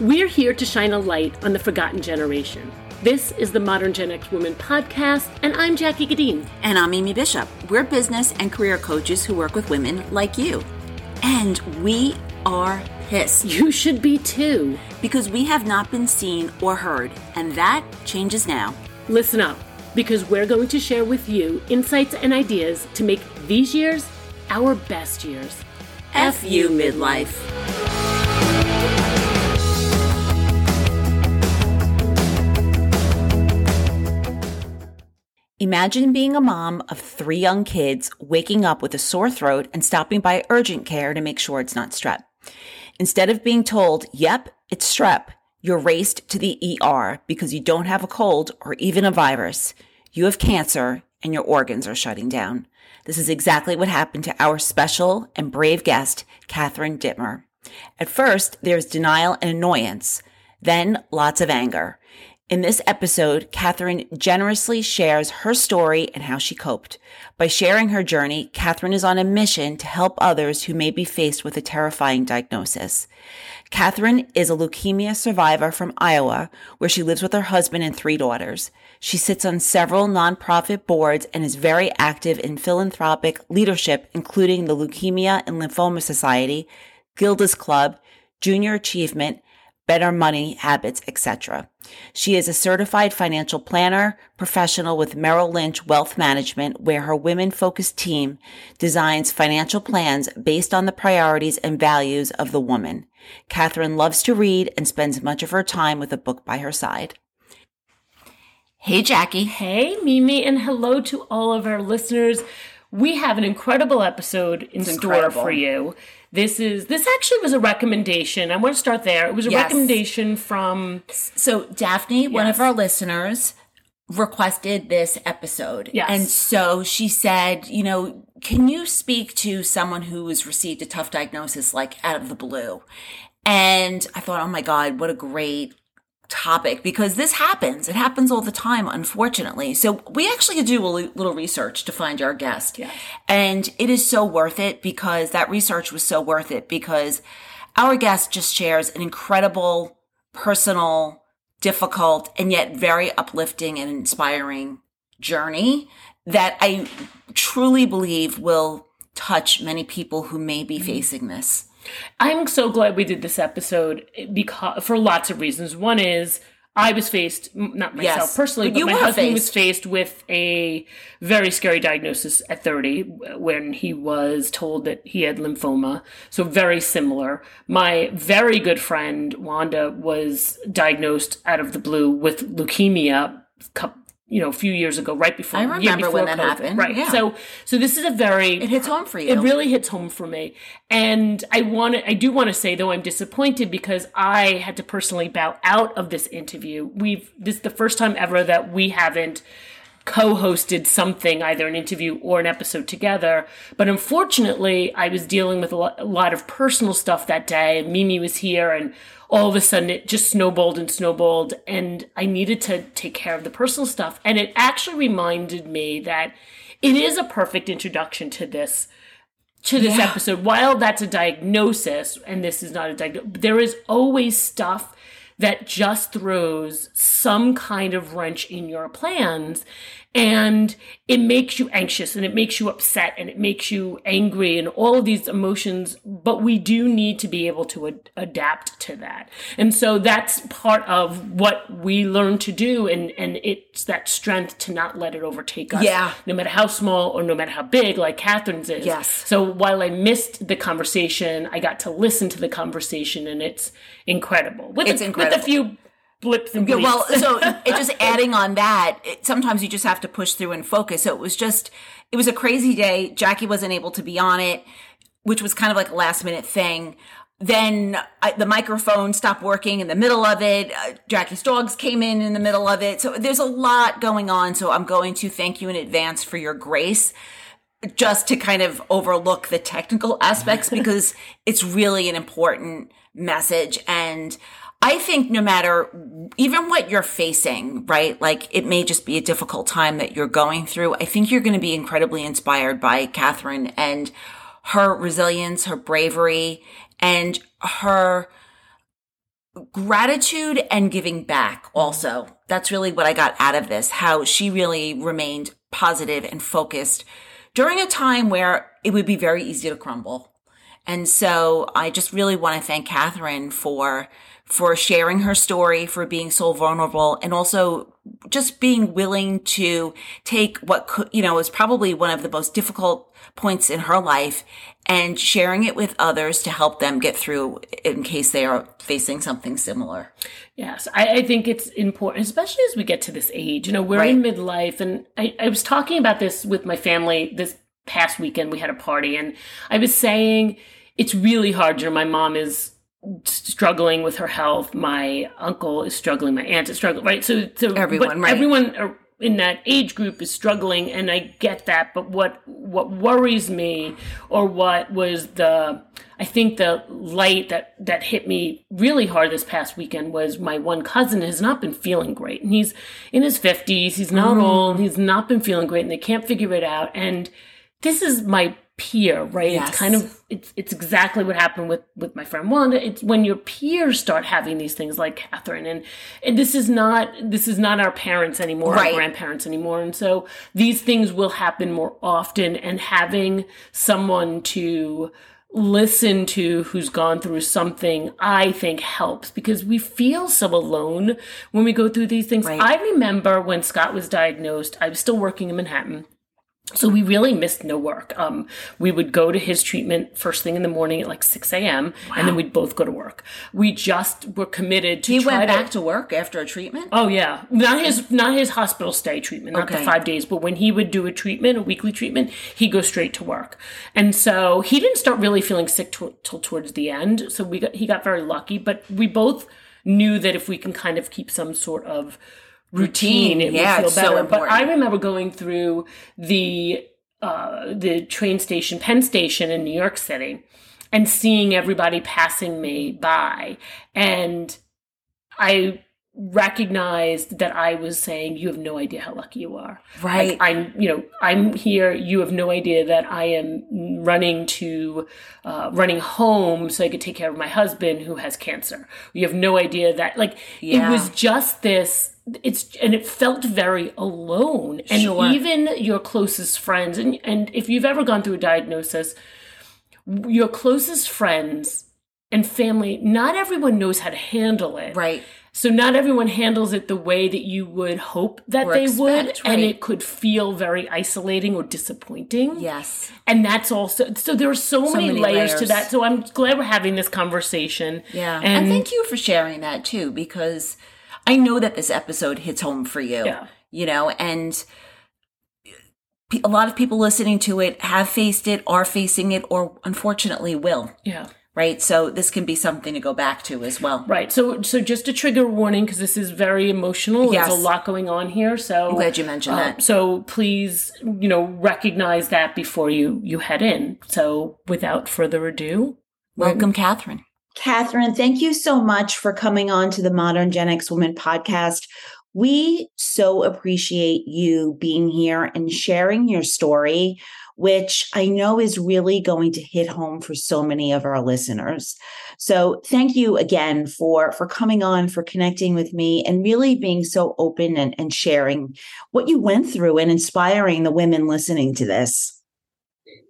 We're here to shine a light on the forgotten generation. This is the Modern Gen X Woman podcast, and I'm Jackie Gadeen. And I'm Mimi Bishop. We're business and career coaches who work with women like you. And we are pissed. You should be too. Because we have not been seen or heard, and that changes now. Listen up, because we're going to share with you insights and ideas to make these years our best years. F you, midlife. Imagine being a mom of three young kids, waking up with a sore throat and stopping by urgent care to make sure it's not strep. Instead of being told, yep, it's strep, you're raced to the ER because you don't have a cold or even a virus. You have cancer and your organs are shutting down. This is exactly what happened to our special and brave guest, Catherine Dittmer. At first, there's denial and annoyance, then lots of anger. In this episode, Catherine generously shares her story and how she coped. By sharing her journey, Catherine is on a mission to help others who may be faced with a terrifying diagnosis. Catherine is a leukemia survivor from Iowa, where she lives with her husband and three daughters. She sits on several nonprofit boards and is very active in philanthropic leadership, including the Leukemia and Lymphoma Society, Gilda's Club, Junior Achievement, better money habits, etc. She is a certified financial planner professional with Merrill Lynch Wealth Management, where her women focused team designs financial plans based on the priorities and values of the woman. Catherine loves to read and spends much of her time with a book by her side. Hey, Jackie. Hey, Mimi, and hello to all of our listeners. We have an incredible episode in It's store incredible. for you. This is this actually was a recommendation. I want to start there. It was a Yes. recommendation from So Daphne, one of our listeners, requested this episode. Yes. And so she said, you know, can you speak to someone who has received a tough diagnosis like out of the blue? And I thought, oh my God, what a great topic because this happens. It happens all the time, unfortunately. So we actually do a little research to find our guest. Yeah. And it is so worth it because that research was so worth it because our guest just shares an incredible, personal, difficult, and yet very uplifting and inspiring journey that I truly believe will touch many people who may be mm-hmm. facing this. I'm so glad we did this episode eh, because for lots of reasons. One is I was faced, not myself Yes, personally, but but my husband was faced. faced with a very scary diagnosis at 30 when he was told that he had lymphoma. So very similar. My very good friend Wanda was diagnosed out of the blue with leukemia. You know, a few years ago, right before I remember when before that COVID. happened, right? yeah. So, so this is a very It hits home for you. it really hits home for me. And I want to, I do want to say though, I'm disappointed because I had to personally bow out of this interview. We've, this is the first time ever that we haven't co-hosted something, either an interview or an episode together. But unfortunately, I was dealing with a lot, a lot of personal stuff that day and Mimi was here and all of a sudden it just snowballed and snowballed and I needed to take care of the personal stuff. And it actually reminded me that it is a perfect introduction to this to this Yeah. episode. While that's a diagnosis, and this is not a diagnosis, there is always stuff that just throws some kind of wrench in your plans. And it makes you anxious and it makes you upset and it makes you angry and all of these emotions. But we do need to be able to ad- adapt to that. And so that's part of what we learn to do. And, and it's that strength to not let it overtake us. Yeah. No matter how small or no matter how big, like Catherine's is. Yes. So while I missed the conversation, I got to listen to the conversation, and it's incredible. With It's a, incredible. With a few blips and Yeah, bleeps. well, so it just adding on that, it, sometimes you just have to push through and focus. So it was just, it was a crazy day. Jackie wasn't able to be on it, which was kind of like a last minute thing. Then I, the microphone stopped working in the middle of it. Uh, Jackie's dogs came in in the middle of it. So there's a lot going on. So I'm going to thank you in advance for your grace just to kind of overlook the technical aspects because it's really an important message. And I think no matter even what you're facing, right? Like it may just be a difficult time that you're going through. I think you're going to be incredibly inspired by Catherine and her resilience, her bravery, and her gratitude and giving back also. That's really what I got out of this, how she really remained positive and focused during a time where it would be very easy to crumble. And so I just really want to thank Catherine for for sharing her story, for being so vulnerable, and also just being willing to take what could, you know, is probably one of the most difficult points in her life and sharing it with others to help them get through in case they are facing something similar. Yes, I, I think it's important, especially as we get to this age. You know, we're right. in midlife, and I, I was talking about this with my family this past weekend. We had a party, and I was saying it's really hard. You know, my mom is struggling with her health. My uncle is struggling. My aunt is struggling. Right. So, so everyone, right. everyone in that age group is struggling, and I get that. But what what worries me, or what was the I think the light that that hit me really hard this past weekend was my one cousin has not been feeling great, and he's in his fifties. He's not mm. old. He's not been feeling great, and they can't figure it out. And this is my peer, right? Yes. It's kind of it's it's exactly what happened with with my friend Wanda. It's when your peers start having these things like Catherine, and and this is not this is not our parents anymore, right. our grandparents anymore, and so these things will happen more often. And having someone to listen to who's gone through something i think helps because we feel so alone when we go through these things right. i remember when scott was diagnosed i was still working in manhattan so we really missed no work. Um, we would go to his treatment first thing in the morning at like 6 a.m. Wow. and then we'd both go to work. We just were committed to He went back to, work after a treatment? Oh yeah. Not his, not his hospital stay treatment, not okay. the five days, but when he would do a treatment, a weekly treatment, he'd go straight to work. And so he didn't start really feeling sick till towards the end. So we got, he got very lucky, but we both knew that if we can kind of keep some sort of routine, it yeah, would feel better. So but I remember going through the uh, the train station, Penn Station in New York City, and seeing everybody passing me by, and I recognized that I was saying, "You have no idea how lucky you are." Right. Like, I'm, you know, I'm here. You have no idea that I am running to, uh, running home so I could take care of my husband who has cancer. You have no idea that, like, yeah. it was just this. It's and it felt very alone, and sure. even your closest friends, and and if you've ever gone through a diagnosis, your closest friends and family, not everyone knows how to handle it. Right so not everyone handles it the way that you would hope that or they expect, would, right. and it could feel very isolating or disappointing. Yes, and that's also so there are so, so many, many layers, layers, to that. So I'm glad we're having this conversation. Yeah, and, and thank you for sharing that too, because I know that this episode hits home for you. Yeah. you know, and a lot of people listening to it have faced it, are facing it, or unfortunately will. Yeah right? So this can be something to go back to as well. Right. So so just a trigger warning because this is very emotional. Yes. there's a lot going on here so i'm glad you mentioned uh, that. so please you know recognize that before you you head in. So without further ado welcome catherine. Catherine thank you so much for coming on to the modern gen x woman podcast. We so appreciate you being here and sharing your story which I know is really going to hit home for so many of our listeners. So thank you again for, for coming on, for connecting with me and really being so open and, and sharing what you went through and inspiring the women listening to this.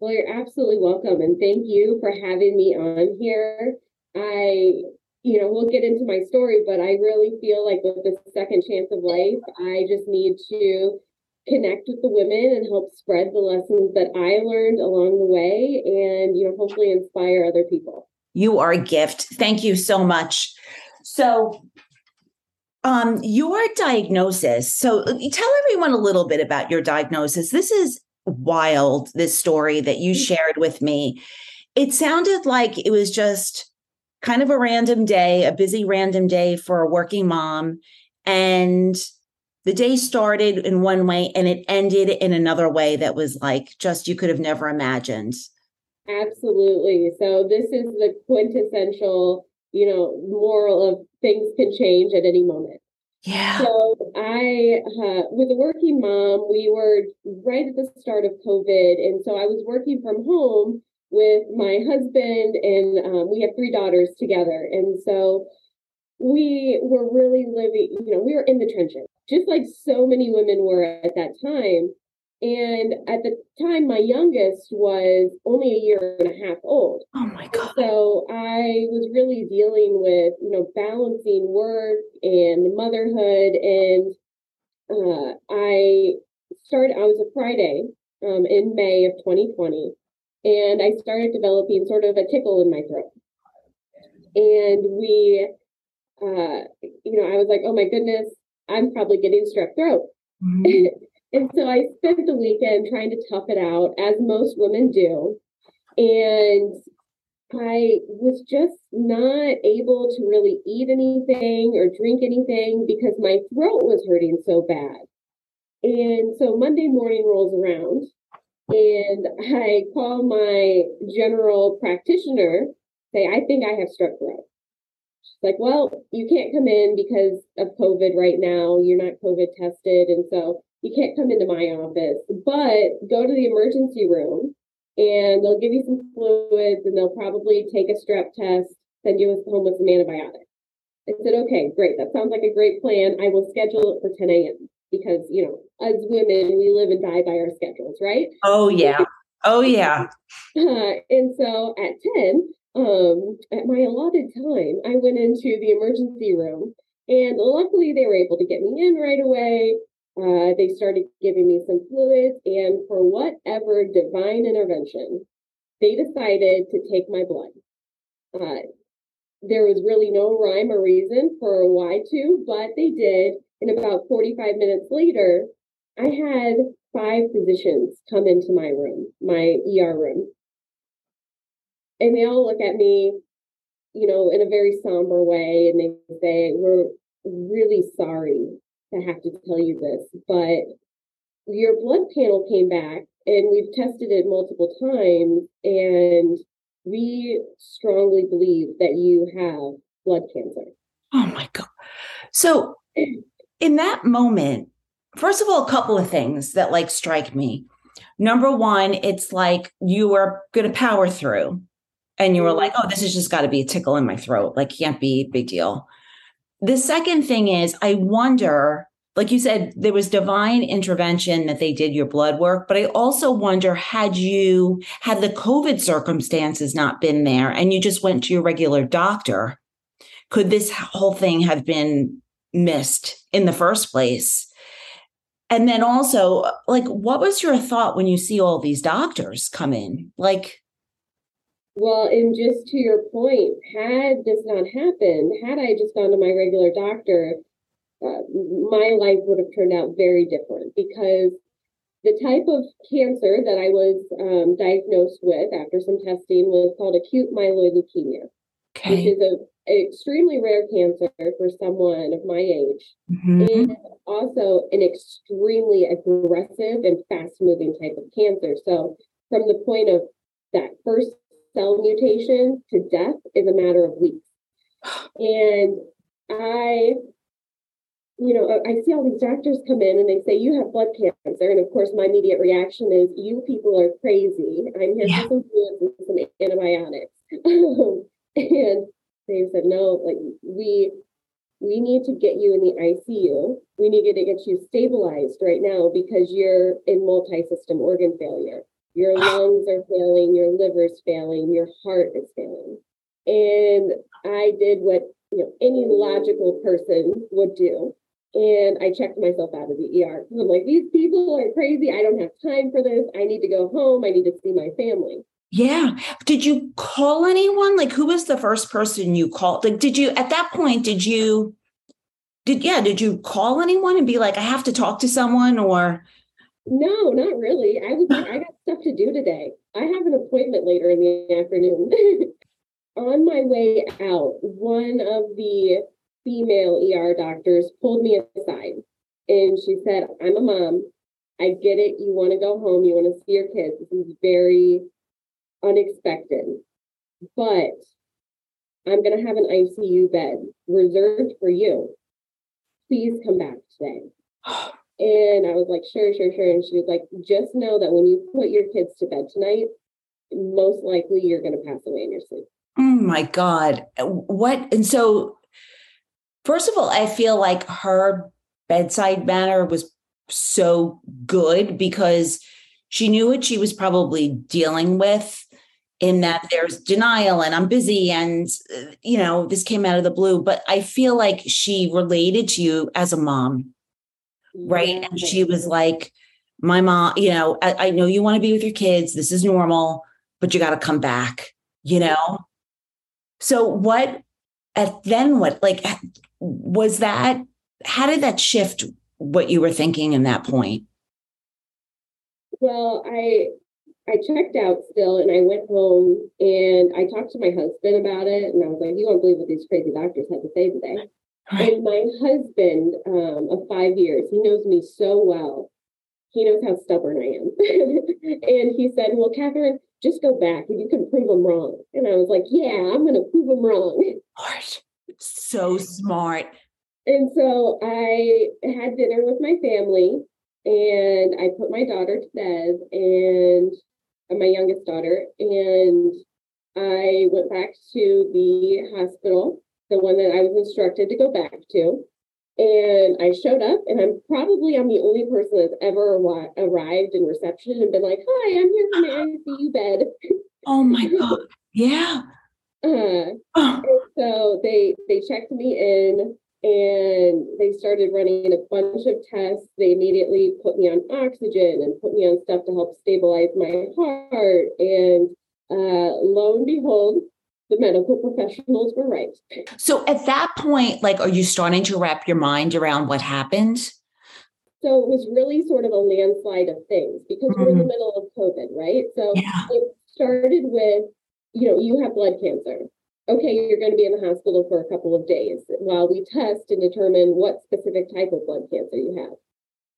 Well, you're absolutely welcome. And thank you for having me on here. I you know, we'll get into my story, but I really feel like with this second chance of life, I just need to connect with the women and help spread the lessons that I learned along the way and, you know, hopefully inspire other people. You are a gift. Thank you so much. So, um, your diagnosis. So, uh, tell everyone a little bit about your diagnosis. This is wild, this story that you mm. shared with me. It sounded like it was just kind of a random day, a busy random day for a working mom. And the day started in one way and it ended in another way that was like just you could have never imagined. Absolutely. So this is the quintessential, you know, moral of things can change at any moment. Yeah. So I, uh, with a working mom, we were right at the start of COVID, and so I was working from home with my husband, and um, we have three daughters together, and so we were really living, you know, we were in the trenches, just like so many women were at that time. And at the time, my youngest was only a year and a half old. Oh my God. So I was really dealing with, you know, balancing work and motherhood. And uh, I started, I was a Friday um, in May of 2020, and I started developing sort of a tickle in my throat. And we, uh, you know, I was like, oh my goodness, I'm probably getting strep throat. Mm-hmm. and so I spent the weekend trying to tough it out, as most women do. And I was just not able to really eat anything or drink anything because my throat was hurting so bad. And so Monday morning rolls around and I call my general practitioner, say, I think I have strep throat. Like, well, you can't come in because of COVID right now. You're not COVID tested. And so you can't come into my office, but go to the emergency room and they'll give you some fluids and they'll probably take a strep test, send you home with some antibiotics. I said, okay, great. That sounds like a great plan. I will schedule it for 10 a.m. because, you know, as women, we live and die by our schedules, right? Oh, yeah. Oh, yeah. Uh, and so at 10, um, at my allotted time, I went into the emergency room and luckily they were able to get me in right away. Uh, they started giving me some fluids, and for whatever divine intervention, they decided to take my blood. Uh, there was really no rhyme or reason for why to, but they did. And about 45 minutes later, I had five physicians come into my room, my ER room. And they all look at me, you know, in a very somber way, and they say, We're really sorry to have to tell you this, but your blood panel came back and we've tested it multiple times and we strongly believe that you have blood cancer. Oh my God. So in that moment, first of all, a couple of things that like strike me. Number one, it's like you are going to power through and you were mm-hmm. like, oh, this has just got to be a tickle in my throat. Like, can't be big deal. The second thing is, I wonder, like you said, there was divine intervention that they did your blood work, but I also wonder had you, had the COVID circumstances not been there and you just went to your regular doctor, could this whole thing have been missed in the first place? And then also, uh, like, what was your thought when you see all these doctors come in? Like, well, and just to your point, had this not happened, had I just gone to my regular doctor, uh, my life would have turned out very different because the type of cancer that I was um, diagnosed with after some testing was called acute myeloid leukemia, okay. which is a extremely rare cancer for someone of my age, mm-hmm. and also an extremely aggressive and fast moving type of cancer. So, from the point of that first cell mutation to death is a matter of weeks. And I, you know, I see all these doctors come in and they say, You have blood cancer. And of course, my immediate reaction is, You people are crazy. I'm here yeah. for some fluids and some antibiotics. and they said, No, like, we we need to get you in the ICU. We need to get you stabilized right now because you're in multi system organ failure. Your lungs are failing, your liver's failing, your heart is failing. And I did what you know any logical person would do. And I checked myself out of the ER. I'm like, these people are crazy. I don't have time for this. I need to go home. I need to see my family. Yeah. Did you call anyone? Like, who was the first person you called? Like, did you, at that point, did you, did, yeah, did you call anyone and be like, I have to talk to someone or? No, not really. I was I got stuff to do today. I have an appointment later in the afternoon. On my way out, one of the female ER doctors pulled me aside and she said, I'm a mom. I get it. You want to go home. You want to see your kids. This is very unexpected. But I'm going to have an ICU bed reserved for you. Please come back today. And I was like, sure, sure, sure. And she was like, just know that when you put your kids to bed tonight, most likely you're going to pass away in your sleep. Oh my God. What? And so First of all, I feel like her bedside manner was so good because she knew what she was probably dealing with in that there's denial and I'm busy and uh, you know this came out of the blue but I feel like she related to you as a mom right? And she was like my mom you know I, I know you want to be with your kids this is normal but you got to come back you know? So what at then what like was that how did that shift what you were thinking in that point? Well, I I checked out still and I went home and I talked to my husband about it and I was like, you won't believe what these crazy doctors had to say today. And my husband um, of five years, he knows me so well. He knows how stubborn I am. and he said, Well, Catherine, just go back and you can prove them wrong. And I was like, Yeah, I'm going to prove them wrong. Smart. so smart And so I had dinner with my family and I put my daughter to bed and uh, my youngest daughter, and I went back to the hospital, the one that I was instructed to go back to. And I showed up, and I'm probably I'm the only person that's ever arri- arrived in reception and been like, "Hi, I'm here from the ICU bed." oh my god yeah Uh, Oh, so they they checked me in and they started running a bunch of tests. They immediately put me on oxygen and put me on stuff to help stabilize my heart. And uh, lo and behold, the medical professionals were right. so at that point like are you starting to wrap your mind around what happened So it was really sort of a landslide of things because we're in the middle of COVID, right? So yeah it started with, you know, you have blood cancer. Okay, you're going to be in the hospital for a couple of days while we test and determine what specific type of blood cancer you have.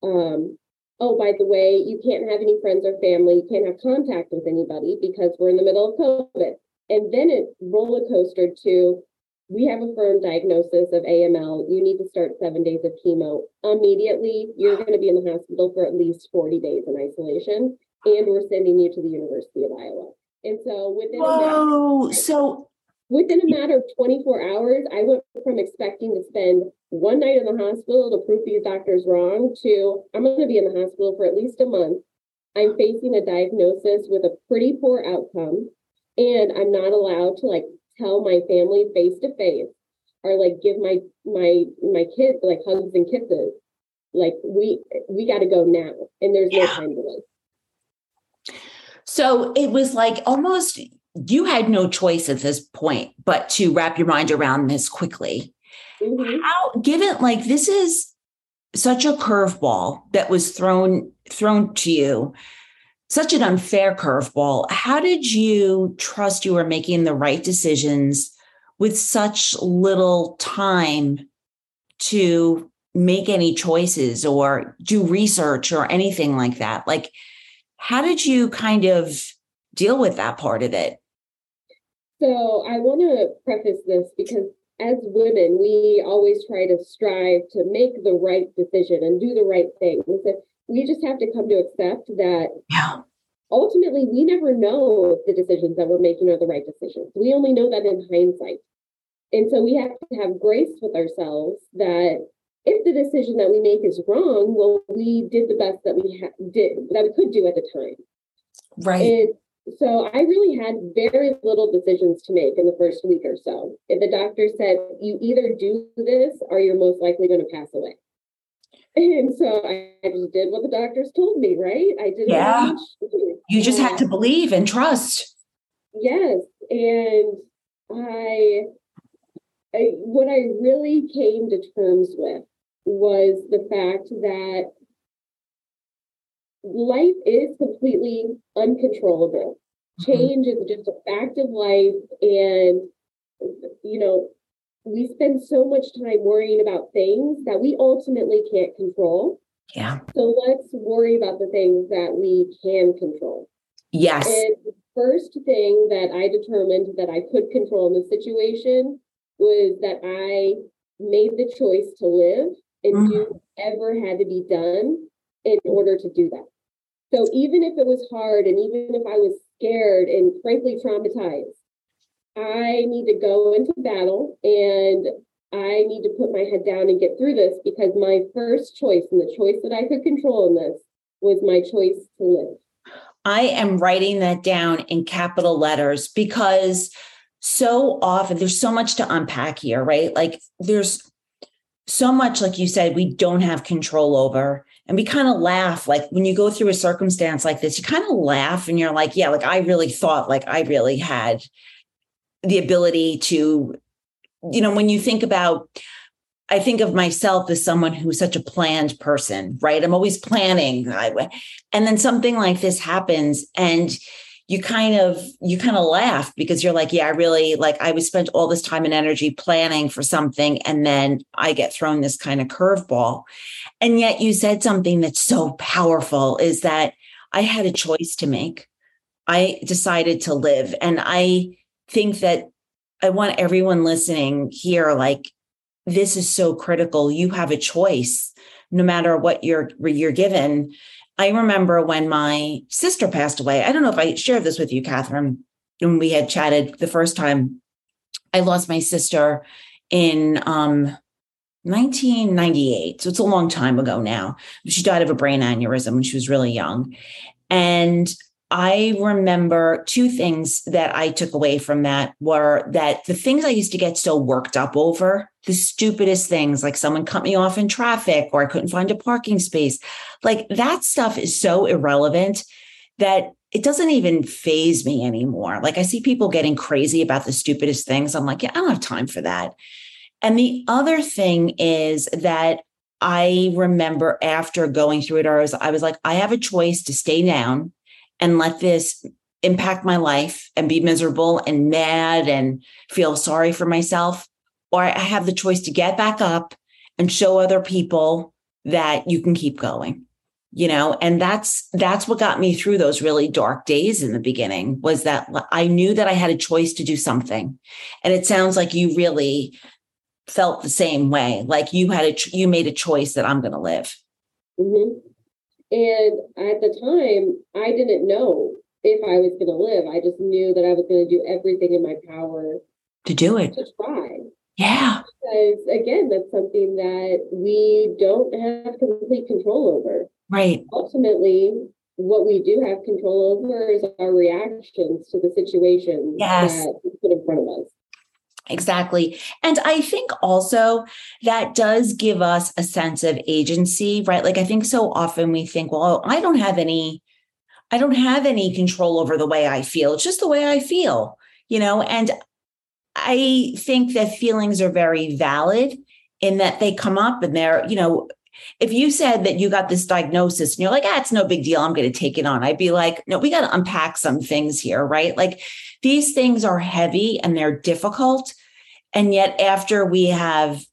Um, oh, by the way, you can't have any friends or family, you can't have contact with anybody because we're in the middle of COVID. And then it roller coastered to we have a firm diagnosis of AML. You need to start seven days of chemo immediately. You're going to be in the hospital for at least 40 days in isolation, and we're sending you to the University of Iowa. And so within a matter, so within a matter of 24 hours, I went from expecting to spend one night in the hospital to prove these doctors wrong to I'm going to be in the hospital for at least a month. I'm facing a diagnosis with a pretty poor outcome, and I'm not allowed to like tell my family face to face or like give my my my kids like hugs and kisses. Like we we got to go now, and there's no time to wait. so it was like almost you had no choice at this point but to wrap your mind around this quickly Mhm. how given like this is such a curveball that was thrown thrown to you such an unfair curveball. How did you trust you were making the right decisions with such little time to make any choices or do research or anything like that? Like how did you kind of deal with that part of it? So I want to preface this because as women, we always try to strive to make the right decision and do the right thing. We just have to come to accept that yeah ultimately we never know if the decisions that we're making are the right decisions. We only know that in hindsight. And so we have to have grace with ourselves that if the decision that we make is wrong, well, we did the best that we ha- did that we could do at the time. right And so I really had very little decisions to make in the first week or so. If the doctor said, you either do this or you're most likely going to pass away. And so I just did what the doctors told me, right? I did Yeah. you just had to believe and trust Yes. And I, I what I really came to terms with was the fact that life is completely uncontrollable. Mm-hmm. Change is just a fact of life. And, you know, we spend so much time worrying about things that we ultimately can't control. yeah So let's worry about the things that we can control. yes And the first thing that I determined that I could control in the situation was that I made the choice to live and mm-hmm. do whatever had to be done in order to do that. So even if it was hard and even if I was scared and frankly traumatized, I need to go into battle and I need to put my head down and get through this because my first choice and the choice that I could control in this was my choice to live. I am writing that down in capital letters because so often there's so much to unpack here, right? Like there's so much, like you said, we don't have control over. And we kind of laugh, like when you go through a circumstance like this, you kind of laugh and you're like, yeah, like I really thought like I really had the ability to, you know, when you think about, I think of myself as someone who's such a planned person, right? I'm always planning. And then something like this happens and you kind of you kind of laugh because you're like yeah i really like i was spent all this time and energy planning for something and then i get thrown this kind of curveball and yet you said something that's so powerful is that i had a choice to make i decided to live and i think that i want everyone listening here like this is so critical you have a choice no matter what you're you're given I remember when my sister passed away. I don't know if I shared this with you, Catherine, when we had chatted the first time. I lost my sister in um, 1998. So it's a long time ago now. She died of a brain aneurysm when she was really young. And I remember two things that I took away from that were that the things I used to get so worked up over, the stupidest things, like someone cut me off in traffic or I couldn't find a parking space, like that stuff is so irrelevant that it doesn't even faze me anymore. Like I see people getting crazy about the stupidest things. I'm like, yeah, I don't have time for that. And the other thing is that I remember after going through it, I was, I was like, I have a choice to stay down and let this impact my life and be miserable and mad and feel sorry for myself. Or I have the choice to get back up and show other people that you can keep going you know and that's that's what got me through those really dark days in the beginning was that i knew that i had a choice to do something and it sounds like you really felt the same way like you had a you made a choice that i'm going to live mm-hmm. And at the time, I didn't know if I was going to live. I just knew that I was going to do everything in my power to do it. To try. Yeah. Because again, that's something that we don't have complete control over. Right. Ultimately, what we do have control over is our reactions to the situation yes. that put in front of us. Exactly. And I think also that does give us a sense of agency, right? Like I think so often we think, well, oh, I don't have any I don't have any control over the way I feel. It's just the way I feel, you know, and I think that feelings are very valid in that they come up and they're, you know, if you said that you got this diagnosis and you're like, ah, it's no big deal, I'm going to take it on, I'd be like, no, we got to unpack some things here, right? Like these things are heavy and they're difficult. And yet, after we have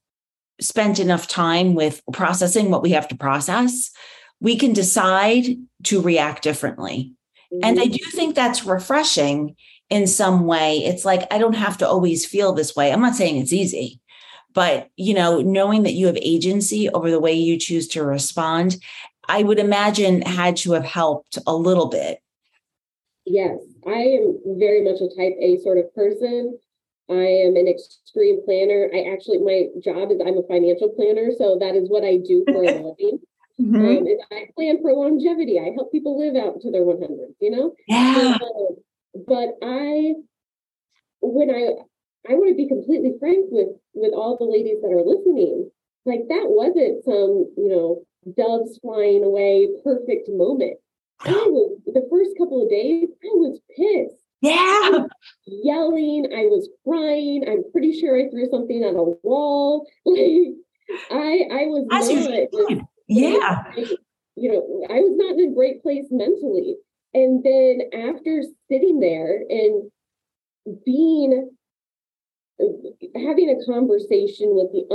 spent enough time with processing what we have to process, we can decide to react differently. Mm-hmm. And I mm-hmm. do think that's refreshing in some way. It's like, I don't have to always feel this way. I'm not saying it's easy, but you know knowing that you have agency over the way you choose to respond i would imagine had to have helped a little bit. Yes i am very much a type a sort of person. I am an extreme planner. I actually my job is i'm a financial planner so that is what i do for a living. Mm-hmm. um, i plan for longevity. I help people live out to their 100 you know? Yeah. Um, but i when i I want to be completely frank with with all the ladies that are listening. Like that wasn't some, you know, doves flying away perfect moment. I was the first couple of days, I was pissed. Yeah. yelling, I was crying. I'm pretty sure I threw something at a wall. Like I I was As not yeah. you know, I was not in a great place mentally. And then after sitting there and being having a conversation with the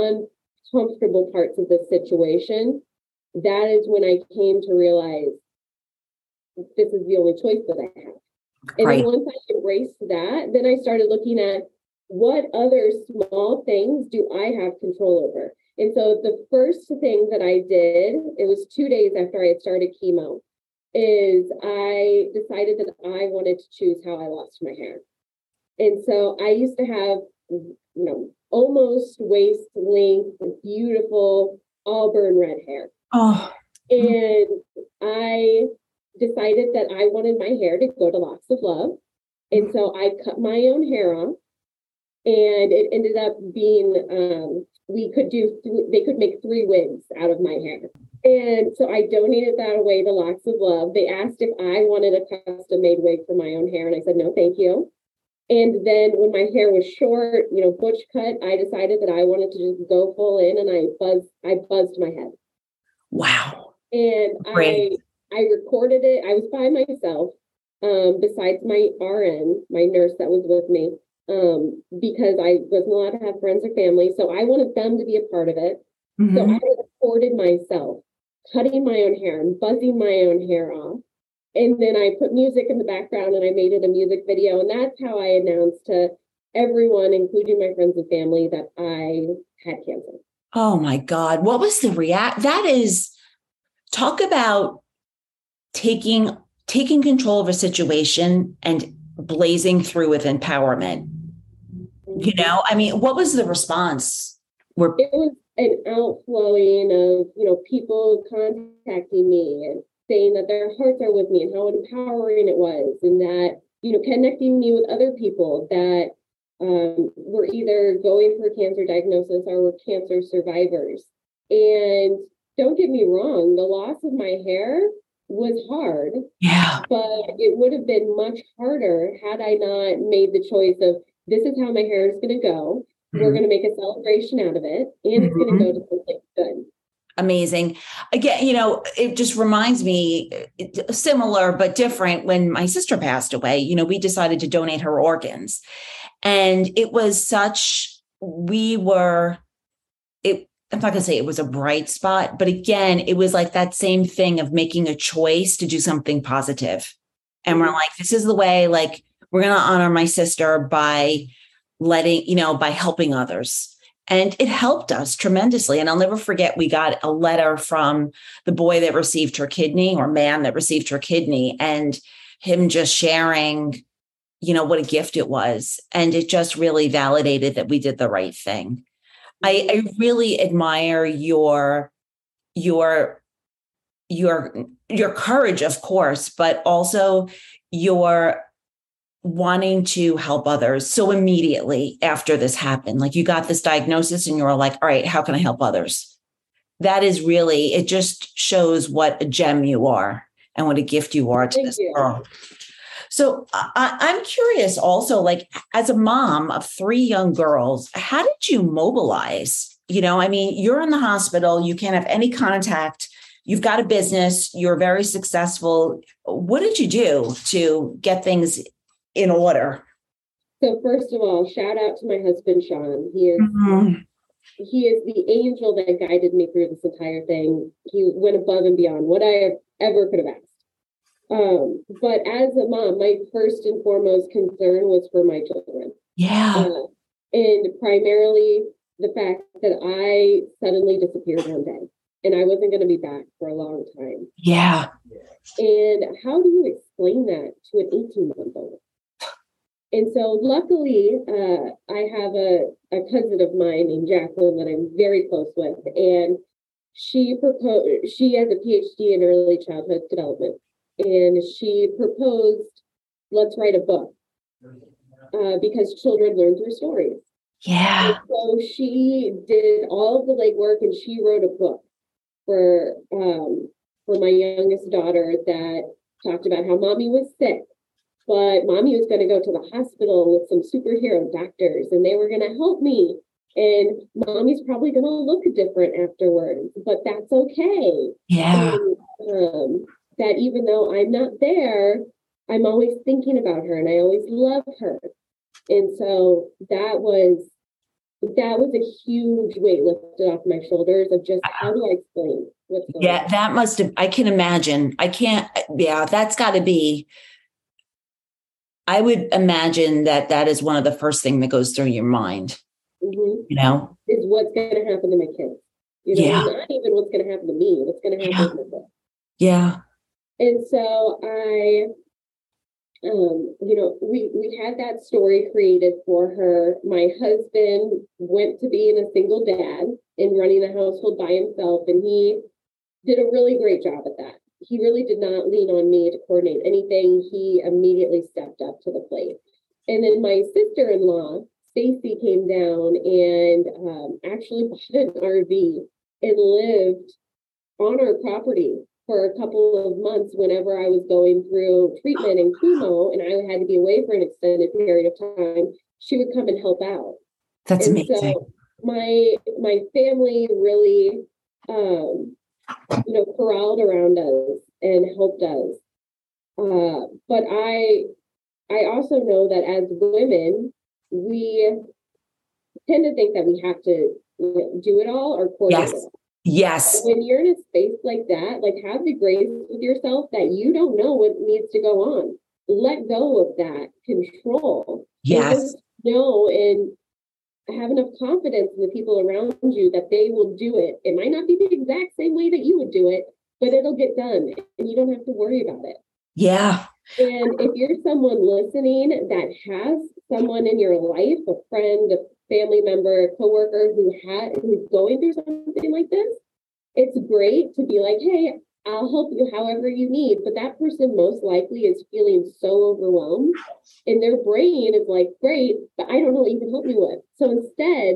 uncomfortable parts of the situation, that is when I came to realize this is the only choice that I have. And right. once I embraced that, then I started looking at what other small things do I have control over. And so the first thing that I did, it was two days after I had started chemo, is I decided that I wanted to choose how I lost my hair. And so I used to have you know, almost waist length, beautiful auburn red hair. Oh, And I decided that I wanted my hair to go to Locks of Love. And so I cut my own hair off. And it ended up being, um, we could do, th- they could make three wigs out of my hair. And so I donated that away to Locks of Love. They asked if I wanted a custom made wig for my own hair. And I said, no, thank you. And then when my hair was short, you know, butch cut, I decided that I wanted to just go full in and I buzzed, I buzzed my head. wow. And Great. I I recorded it. I was by myself, um, besides my RN, my nurse that was with me, um, because I wasn't allowed to have friends or family. So I wanted them to be a part of it. So Mhm. I recorded myself cutting my own hair and buzzing my own hair off. And then I put music in the background and I made it a music video. And that's how I announced to everyone, including my friends and family, that I had cancer. Oh my God. What was the react? That is talk about taking taking control of a situation and blazing through with empowerment. You know, I mean, what was the response? Were it was an outflowing of you know people contacting me and saying that their hearts are with me and how empowering it was and that you know connecting me with other people that um, were either going for cancer diagnosis or were cancer survivors. And don't get me wrong the loss of my hair was hard. Yeah. but it would have been much harder had i not made the choice of this is how my hair is going to go. We're going to make a celebration out of it and it's going to go to something good amazing. Again, you know, it just reminds me it- similar but different when my sister passed away. You know, we decided to donate her organs. And it was such we were it I'm not going to say it was a bright spot, but again, it was like that same thing of making a choice to do something positive. And we're mm-hmm. like this is the way like we're going to honor my sister by letting, you know, by helping others. And it helped us tremendously. And I'll never forget, we got a letter from the boy that received her kidney or man that received her kidney and him just sharing, you know, what a gift it was. And it just really validated that we did the right thing. I, I really admire your, your, your, your courage, of course, but also your wanting to help others so immediately after this happened. Like you got this diagnosis and you were like all right how can i help others? That is really it just shows what a gem you are and what a gift you are to Thank this you. girl so I, i'm curious also like as a mom of three young girls how did you mobilize? You know i mean you're in the hospital you can't have any contact you've got a business you're very successful. What did you do to get things in order. So first of all shout out to my husband sean. He is Mhm. he is the angel that guided me through this entire thing. He went above and beyond what i ever could have asked. Um, but as a mom my first and foremost concern was for my children. Yeah. Uh, and primarily the fact that i suddenly disappeared one day and i wasn't going to be back for a long time. Yeah. And how do you explain that to an 18 month old? And so, luckily, uh, I have a, a cousin of mine named Jacqueline that I'm very close with, and she proposed. She has a PhD in early childhood development, and she proposed, "Let's write a book," uh, because children learn through stories. yeah And so she did all of the legwork and she wrote a book for um for my youngest daughter that talked about how mommy was sick, but mommy was going to go to the hospital with some superhero doctors and they were going to help me. And mommy's probably going to look different afterwards, but that's okay. yeah And, um, that even though I'm not there, I'm always thinking about her and I always love her. And so that was that was a huge weight lifted off my shoulders of just how do I explain what's going yeah on? that must have i can imagine i can't yeah that's got to be i would imagine that that is one of the first thing that goes through your mind Mhm. you know Is what's going to happen to my kids. You know, Yeah. not even what's going to happen to me, what's going to happen to them. yeah And so I um, you know, we we had that story created for her. My husband went to being a single dad and running the household by himself, and he did a really great job at that. He really did not lean on me to coordinate anything. He immediately stepped up to the plate. And then my sister-in-law, Stacy, came down and um, actually bought an RV and lived on our property for a couple of months whenever I was going through treatment and chemo and I had to be away for an extended period of time, she would come and help out. That's and amazing. So my my family really um you know corralled around us and helped us. Uh, but I I also know that as women, we tend to think that we have to you know, do it all or coordinate yes. Yes. When you're in a space like that, like have the grace with yourself that you don't know what needs to go on. Let go of that control. Yes. know and have enough confidence in the people around you that they will do it. It might not be the exact same way that you would do it, but it'll get done and you don't have to worry about it. Yeah. And if you're someone listening that has someone in your life, a friend, a family member, a coworker who had who's going through something like this, it's great to be like, hey, I'll help you however you need. But that person most likely is feeling so overwhelmed and their brain is like, great, but I don't know what you can help me with. So instead,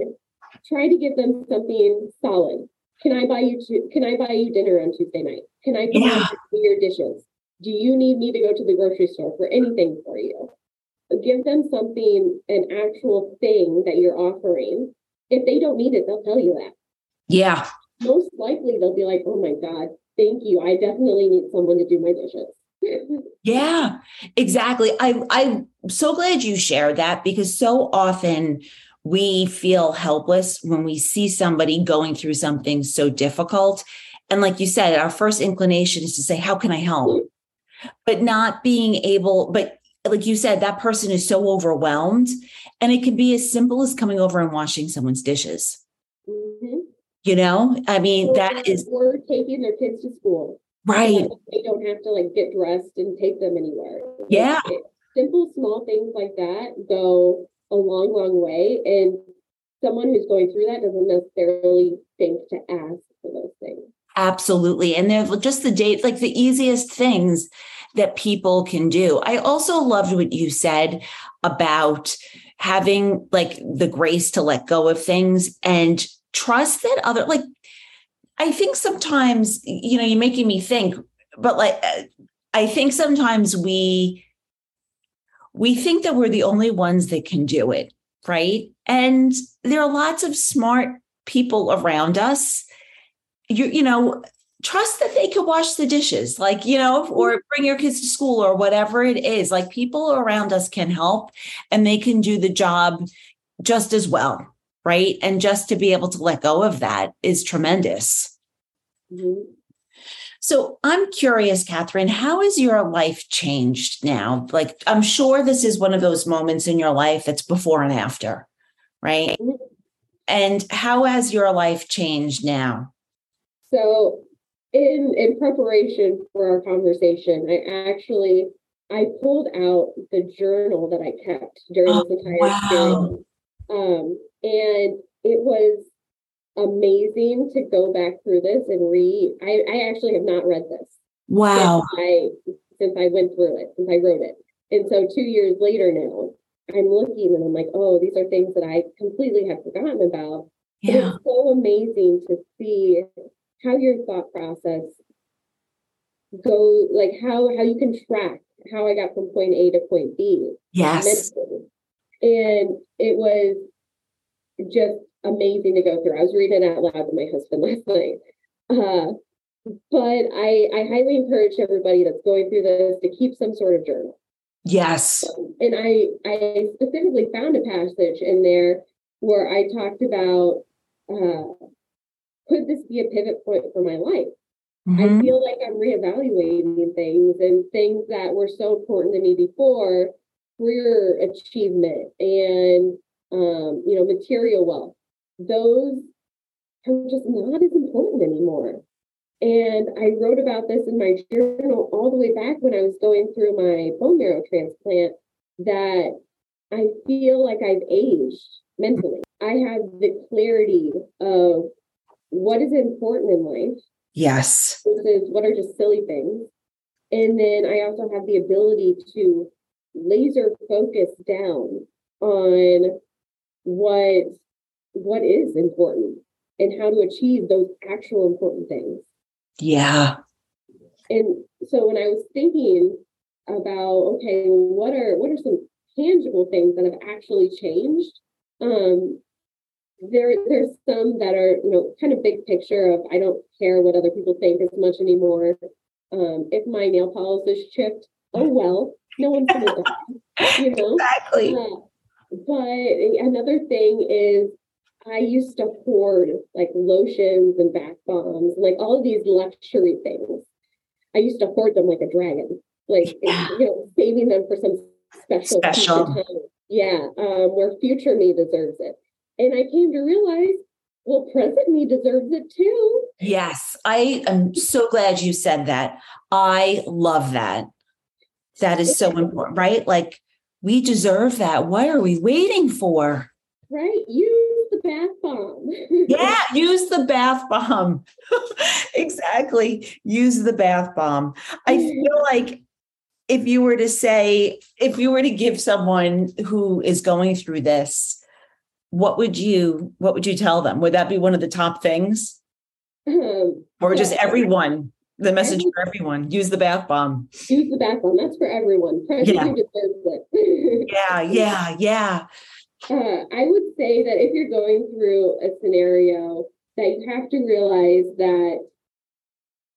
try to give them something solid. Can I buy you can I buy you dinner on Tuesday night? Can I yeah. your dishes? Do you need me to go to the grocery store for anything for you? give them something, an actual thing that you're offering. If they don't need it, they'll tell you that. Yeah. Most likely they'll be like, oh my God, thank you. I definitely need someone to do my dishes. yeah, exactly. I I'm so glad you shared that because so often we feel helpless when we see somebody going through something so difficult. And like you said, our first inclination is to say, How can I help? But not being able, but like you said, that person is so overwhelmed. And it can be as simple as coming over and washing someone's dishes. You know, I mean, or, that is. Or taking their kids to school. Right. So they don't have to like get dressed and take them anywhere. Yeah. simple, small things like that go a long, long way. And someone who's going through that doesn't necessarily think to ask for those things. Absolutely. And they're just the date, like the easiest things that people can do. I also loved what you said about having like the grace to let go of things and trust that other like I think sometimes you know you're making me think but like uh, I think sometimes we we think that we're the only ones that can do it, right? And there are lots of smart people around us. You you know, trust that they could wash the dishes, like, you know, or mm-hmm. bring your kids to school or whatever it is. Like people around us can help and they can do the job just as well. Right. And just to be able to let go of that is tremendous. Mm-hmm. So I'm curious, Catherine, how has your life changed now? Like, I'm sure this is one of those moments in your life that's before and after, right? Mm-hmm. And how has your life changed now? So in in preparation for our conversation, I actually I pulled out the journal that I kept during oh, this entire wow. experience. Um, and it was amazing to go back through this and read. I, I actually have not read this. Wow. Since I, since I went through it, since I wrote it. And so two years later now, I'm looking and I'm like, oh, these are things that I completely have forgotten about. Yeah. it's so amazing to see how your thought process go like how how you can track how I got from point A to point B. Yes. And it was just amazing to go through. I was reading it out loud to my husband last night. Uh, but I, I highly encourage everybody that's going through this to keep some sort of journal. Yes. Um, and I, I specifically found a passage in there where I talked about uh, could this be a pivot point for my life? Mm-hmm. I feel like I'm reevaluating things and things that were so important to me before career achievement and um, you know material wealth those are just not as important anymore And I wrote about this in my journal all the way back when I was going through my bone marrow transplant that I feel like I've aged mentally. I have the clarity of what is important in life Yes. versus what are just silly things. And then I also have the ability to laser focus down on what what is important and how to achieve those actual important things. Yeah. And so when I was thinking about okay, what are what are some tangible things that have actually changed? Um, there there's some that are you know kind of big picture of I don't care what other people think as much anymore. Um, if my nail polish is chipped, oh well, no one's gonna die, you know. Exactly. Uh, but another thing is I used to hoard like lotions and bath bombs, like all of these luxury things. I used to hoard them like a dragon, like Yeah. you know, saving them for some special, Special. time. Yeah, um, where future me deserves it. And I came to realize, well, present me deserves it too. Yes. I am so glad you said that. I love that. That is so important, right? Like we deserve that. What are we waiting for? Right? Use the bath bomb. Yeah, use the bath bomb. exactly. Use the bath bomb. I feel like if you were to say, if you were to give someone who is going through this, what would you what would you tell them? Would that be one of the top things? um, Or just Yeah. everyone? The message for everyone. Use the bath bomb. use the bath bomb. That's for everyone. Yeah. Yeah, yeah, yeah. Uh, I would say that if you're going through a scenario, that you have to realize that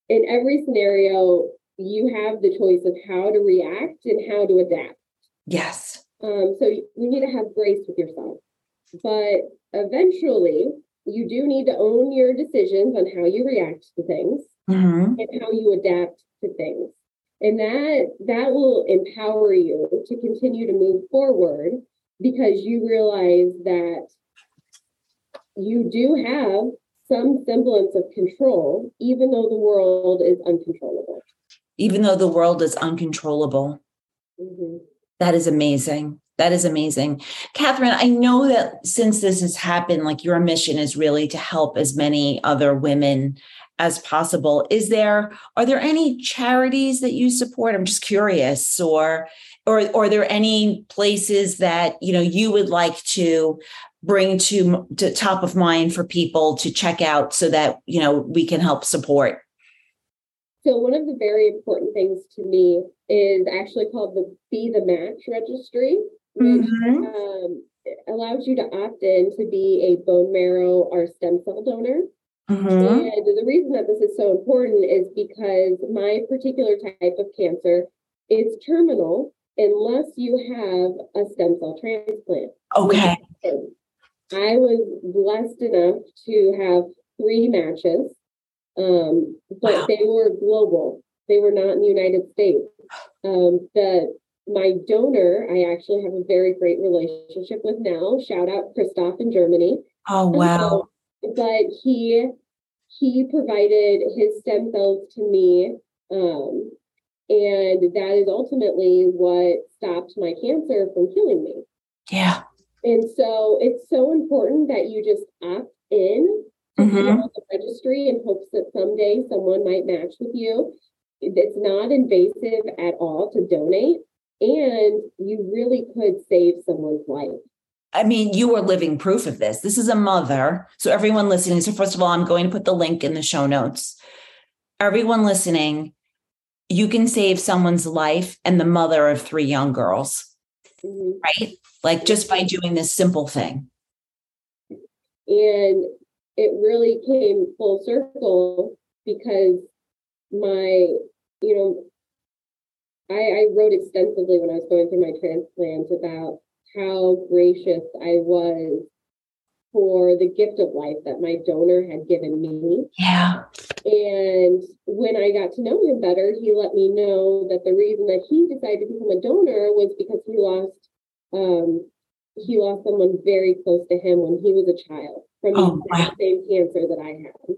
in every scenario, you have the choice of how to react and how to adapt. Yes. Um, so you need to have grace with yourself. But eventually, you do need to own your decisions on how you react to things Mhm. and how you adapt to things. And that that will empower you to continue to move forward because you realize that you do have some semblance of control, even though the world is uncontrollable. Even though the world is uncontrollable. Mhm. That is amazing. That is amazing. Catherine, I know that since this has happened, like your mission is really to help as many other women as possible. Is there, are there any charities that you support? I'm just curious, or or, or are there any places that you know you would like to bring to, to top of mind for people to check out so that you know we can help support? So one of the very important things to me is actually called the Be the Match Registry, which Mhm. um, allows you to opt in to be a bone marrow or stem cell donor. Mhm. And the reason that this is so important is because my particular type of cancer is terminal unless you have a stem cell transplant. Okay. I was blessed enough to have three matches, um, but Wow. they were global. They were not in the United States. Um, the my donor, I actually have a very great relationship with now. Shout out Christoph in Germany. Oh wow. But he he provided his stem cells to me, um, and that is ultimately what stopped my cancer from killing me. Yeah. And so it's so important that you just opt in Mhm. fill the registry in hopes that someday someone might match with you. It's not invasive at all to donate, and you really could save someone's life. I mean, you are living proof of this. This is a mother. So, everyone listening, so first of all, I'm going to put the link in the show notes. Everyone listening, you can save someone's life and the mother of three young girls, Mhm. right? Like just by doing this simple thing. And it really came full circle because my, you know, I, I wrote extensively when I was going through my transplant about how gracious I was for the gift of life that my donor had given me. Yeah. And when I got to know him better, he let me know that the reason that he decided to become a donor was because he lost um he lost someone very close to him when he was a child from the Oh, exact same cancer that I had.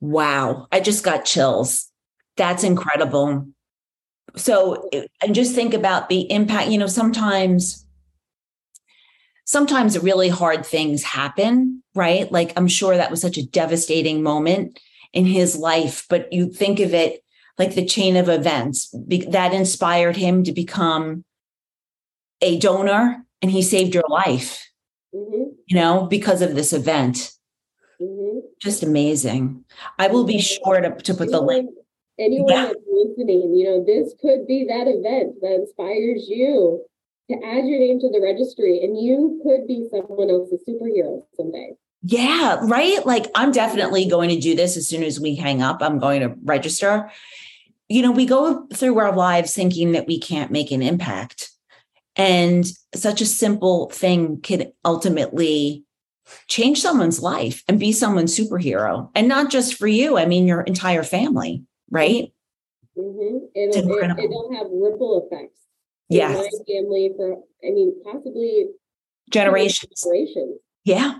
Wow. I just got chills. That's incredible. So, and just think about the impact, you know, sometimes sometimes really hard things happen, right? Like I'm sure that was such a devastating moment in his life, but you think of it like the chain of events that inspired him to become a donor and he saved your life, mm-hmm. you know, because of this event. Mm-hmm. Just amazing. I will be sure to, to put the link. Anyone yeah. that's listening, you know, this could be that event that inspires you to add your name to the registry and you could be someone else's superhero someday. Yeah, right. Like I'm definitely going to do this as soon as we hang up. I'm going to register. You know, we go through our lives thinking that we can't make an impact. And such a simple thing can ultimately change someone's life and be someone's superhero. And not just for you, I mean, your entire family, right? Mm-hmm. It'll, it, it'll have ripple effects. Yes. My family for, I mean, possibly generations. generations. Yeah.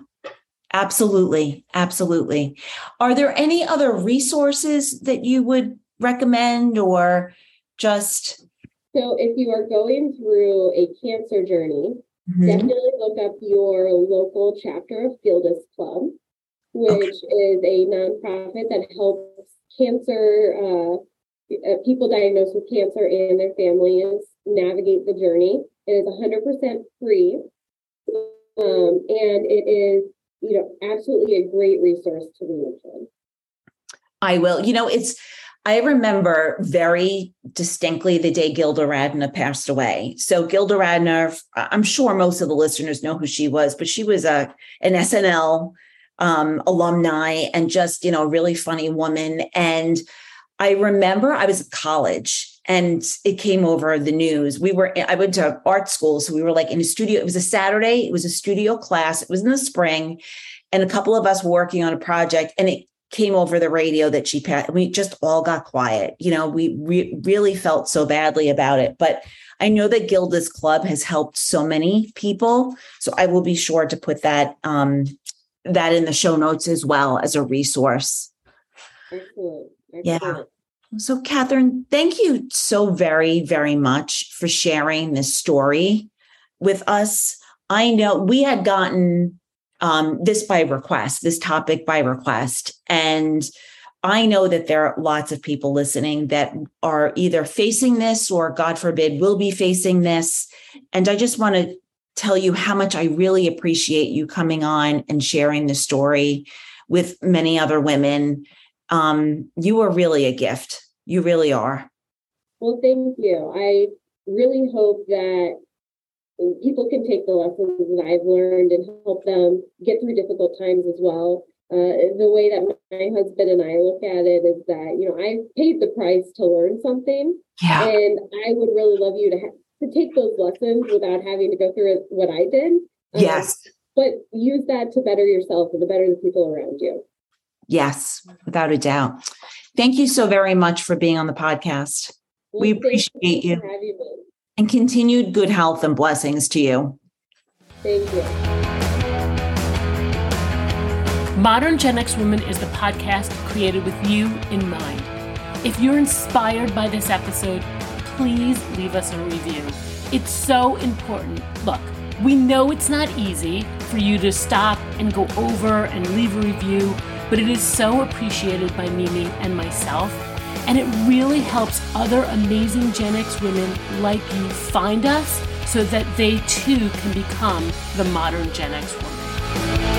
Absolutely. Absolutely. Are there any other resources that you would recommend or just? So, if you are going through a cancer journey, mm-hmm. definitely look up your local chapter of Gilda's Club, which okay. is a nonprofit that helps cancer uh, uh, people diagnosed with cancer and their families navigate the journey. It is 100% free, um, and it is you know, absolutely a great resource to into. I will. You know, it's, I remember very distinctly the day Gilda Radner passed away. So Gilda Radner, I'm sure most of the listeners know who she was, but she was a an SNL um, alumni and just you know a really funny woman. And I remember I was at college and it came over the news. We were I went to art school, so we were like in a studio. It was a Saturday. It was a studio class. It was in the spring, and a couple of us were working on a project, and it came over the radio that she passed. We just all got quiet. You know, we re- really felt so badly about it, but. I know that Gilda's Club has helped so many people, so I will be sure to put that um, that in the show notes as well as a resource. Excellent. Excellent. Yeah. So, Catherine, thank you so very, very much for sharing this story with us. I know we had gotten um, this by request, this topic by request. And I know that there are lots of people listening that are either facing this or, God forbid, will be facing this. And I just want to tell you how much I really appreciate you coming on and sharing the story with many other women um, you are really a gift. You really are. Well, thank you. I really hope that people can take the lessons that I've learned and help them get through difficult times as well. Uh, the way that my husband and I look at it is that you know I paid the price to learn something, yeah. and I would really love you to ha- to take those lessons without having to go through what I did. Um, yes, but use that to better yourself and to better the people around you. Yes, without a doubt. Thank you so very much for being on the podcast. Well, we appreciate you. you and continued good health and blessings to you. Thank you. Modern Gen X Women is the podcast created with you in mind. If you're inspired by this episode, please leave us a review. It's so important. Look, we know it's not easy for you to stop and go over and leave a review but it is so appreciated by Mimi and myself. And it really helps other amazing Gen X women like you find us so that they too can become the modern Gen X woman.